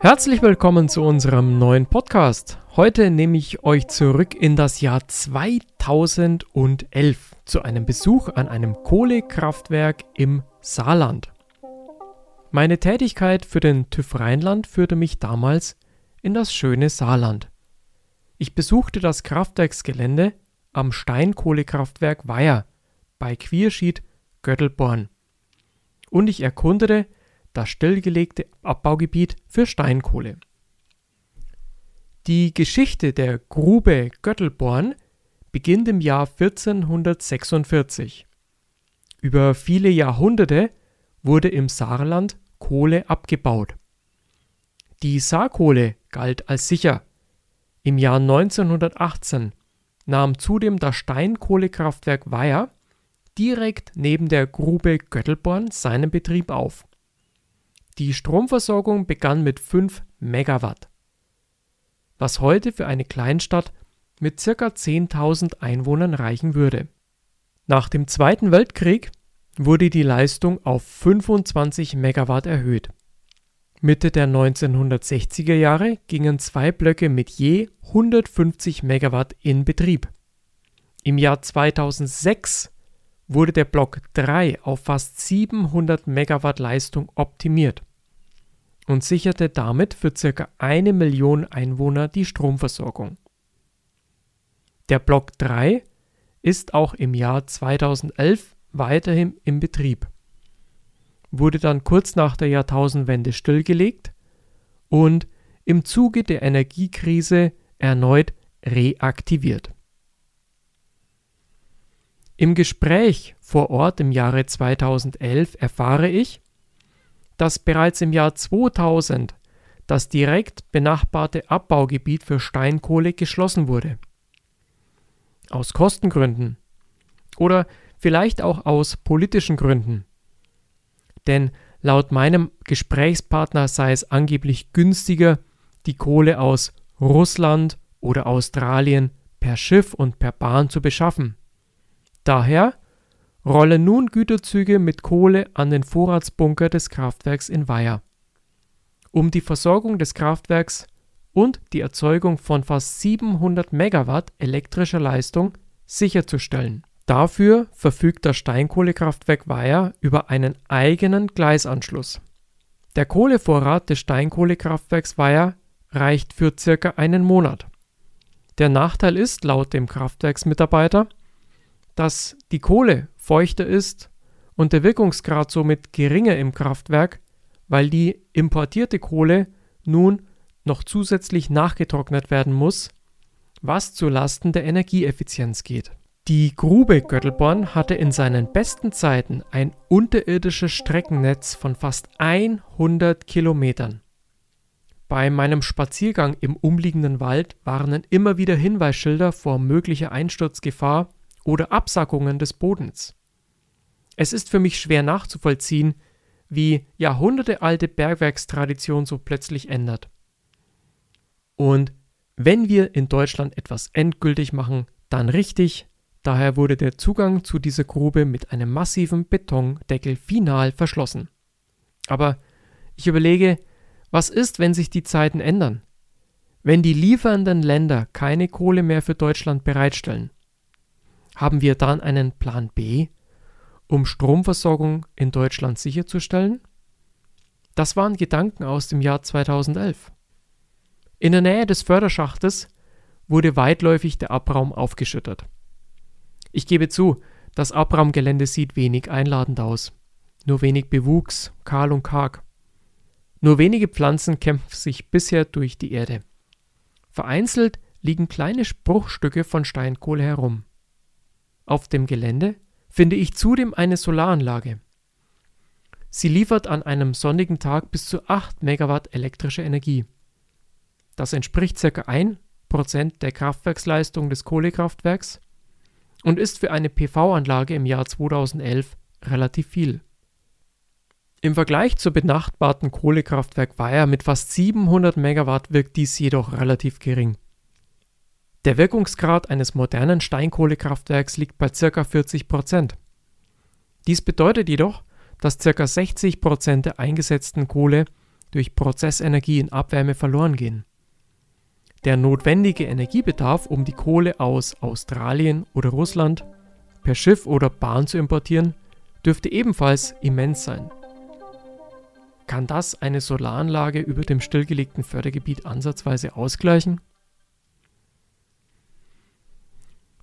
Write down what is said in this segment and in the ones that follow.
Herzlich willkommen zu unserem neuen Podcast. Heute nehme ich euch zurück in das Jahr 2011 zu einem Besuch an einem Kohlekraftwerk im Saarland. Meine Tätigkeit für den TÜV Rheinland führte mich damals in das schöne Saarland. Ich besuchte das Kraftwerksgelände am Steinkohlekraftwerk Weiher bei Quierschied Göttelborn und ich erkundete das stillgelegte Abbaugebiet für Steinkohle. Die Geschichte der Grube Göttelborn beginnt im Jahr 1446. Über viele Jahrhunderte wurde im Saarland Kohle abgebaut. Die Saarkohle galt als sicher. Im Jahr 1918 nahm zudem das Steinkohlekraftwerk Weiher direkt neben der Grube Göttelborn seinen Betrieb auf. Die Stromversorgung begann mit 5 Megawatt, was heute für eine Kleinstadt mit ca. 10.000 Einwohnern reichen würde. Nach dem Zweiten Weltkrieg wurde die Leistung auf 25 Megawatt erhöht. Mitte der 1960er Jahre gingen zwei Blöcke mit je 150 Megawatt in Betrieb. Im Jahr 2006 wurde der Block 3 auf fast 700 Megawatt Leistung optimiert und sicherte damit für ca. eine Million Einwohner die Stromversorgung. Der Block 3 ist auch im Jahr 2011 weiterhin im Betrieb, wurde dann kurz nach der Jahrtausendwende stillgelegt und im Zuge der Energiekrise erneut reaktiviert. Im Gespräch vor Ort im Jahre 2011 erfahre ich, dass bereits im Jahr 2000 das direkt benachbarte Abbaugebiet für Steinkohle geschlossen wurde. Aus Kostengründen oder vielleicht auch aus politischen Gründen. Denn laut meinem Gesprächspartner sei es angeblich günstiger, die Kohle aus Russland oder Australien per Schiff und per Bahn zu beschaffen. Daher rollen nun Güterzüge mit Kohle an den Vorratsbunker des Kraftwerks in Weiher. Um die Versorgung des Kraftwerks und die Erzeugung von fast 700 Megawatt elektrischer Leistung sicherzustellen. Dafür verfügt das Steinkohlekraftwerk Weiher über einen eigenen Gleisanschluss. Der Kohlevorrat des Steinkohlekraftwerks Weiher reicht für circa einen Monat. Der Nachteil ist laut dem Kraftwerksmitarbeiter, dass die Kohle feuchter ist und der Wirkungsgrad somit geringer im Kraftwerk, weil die importierte Kohle nun noch zusätzlich nachgetrocknet werden muss, was zu Lasten der Energieeffizienz geht. Die Grube Göttelborn hatte in seinen besten Zeiten ein unterirdisches Streckennetz von fast 100 Kilometern. Bei meinem Spaziergang im umliegenden Wald warnen immer wieder Hinweisschilder vor möglicher Einsturzgefahr oder Absackungen des Bodens. Es ist für mich schwer nachzuvollziehen, wie jahrhundertealte Bergwerkstradition so plötzlich ändert. Und wenn wir in Deutschland etwas endgültig machen, dann richtig, daher wurde der Zugang zu dieser Grube mit einem massiven Betondeckel final verschlossen. Aber ich überlege, was ist, wenn sich die Zeiten ändern? Wenn die liefernden Länder keine Kohle mehr für Deutschland bereitstellen? Haben wir dann einen Plan B, um Stromversorgung in Deutschland sicherzustellen? Das waren Gedanken aus dem Jahr 2011. In der Nähe des Förderschachtes wurde weitläufig der Abraum aufgeschüttet. Ich gebe zu, das Abraumgelände sieht wenig einladend aus. Nur wenig Bewuchs, kahl und karg. Nur wenige Pflanzen kämpfen sich bisher durch die Erde. Vereinzelt liegen kleine Bruchstücke von Steinkohle herum. Auf dem Gelände finde ich zudem eine Solaranlage. Sie liefert an einem sonnigen Tag bis zu 8 Megawatt elektrische Energie. Das entspricht ca. 1% der Kraftwerksleistung des Kohlekraftwerks und ist für eine PV-Anlage im Jahr 2011 relativ viel. Im Vergleich zur benachbarten Kohlekraftwerk Weiher mit fast 700 Megawatt wirkt dies jedoch relativ gering. Der Wirkungsgrad eines modernen Steinkohlekraftwerks liegt bei ca. 40 Prozent. Dies bedeutet jedoch, dass ca. 60 Prozent der eingesetzten Kohle durch Prozessenergie in Abwärme verloren gehen. Der notwendige Energiebedarf, um die Kohle aus Australien oder Russland per Schiff oder Bahn zu importieren, dürfte ebenfalls immens sein. Kann das eine Solaranlage über dem stillgelegten Fördergebiet ansatzweise ausgleichen?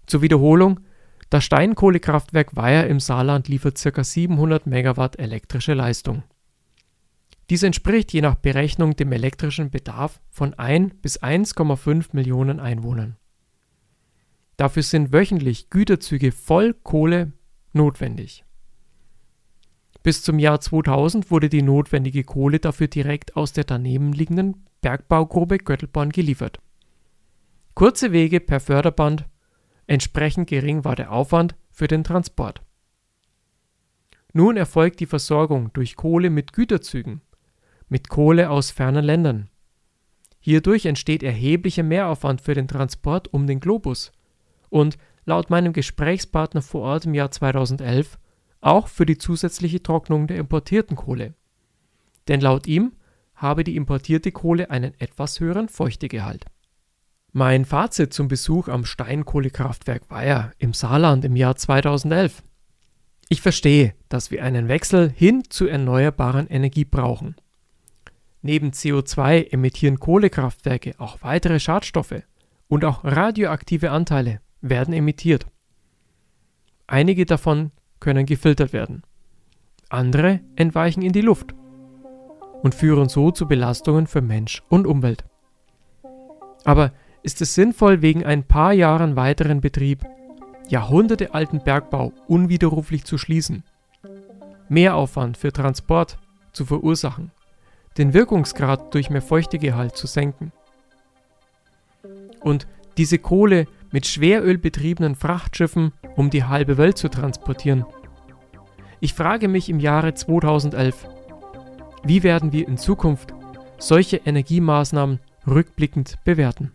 Zur Wiederholung, das Steinkohlekraftwerk Weiher im Saarland liefert ca. 700 Megawatt elektrische Leistung. Dies entspricht je nach Berechnung dem elektrischen Bedarf von 1 bis 1,5 Millionen Einwohnern. Dafür sind wöchentlich Güterzüge voll Kohle notwendig. Bis zum Jahr 2000 wurde die notwendige Kohle dafür direkt aus der daneben liegenden Bergbaugrube Göttelborn geliefert. Kurze Wege per Förderband, entsprechend gering war der Aufwand für den Transport. Nun erfolgt die Versorgung durch Kohle mit Güterzügen, mit Kohle aus fernen Ländern. Hierdurch entsteht erheblicher Mehraufwand für den Transport um den Globus und laut meinem Gesprächspartner vor Ort im Jahr 2011 auch für die zusätzliche Trocknung der importierten Kohle. Denn laut ihm habe die importierte Kohle einen etwas höheren Feuchtegehalt. Mein Fazit zum Besuch am Steinkohlekraftwerk Weiher im Saarland im Jahr 2011. Ich verstehe, dass wir einen Wechsel hin zu erneuerbaren Energie brauchen. Neben CO2 emittieren Kohlekraftwerke auch weitere Schadstoffe und auch radioaktive Anteile werden emittiert. Einige davon können gefiltert werden. Andere entweichen in die Luft und führen so zu Belastungen für Mensch und Umwelt. Aber ist es sinnvoll, wegen ein paar Jahren weiteren Betrieb jahrhundertealten Bergbau unwiderruflich zu schließen, Mehraufwand für Transport zu verursachen, den Wirkungsgrad durch mehr Feuchtegehalt zu senken und diese Kohle mit Schweröl betriebenen Frachtschiffen um die halbe Welt zu transportieren. Ich frage mich im Jahre 2011, wie werden wir in Zukunft solche Energiemaßnahmen rückblickend bewerten?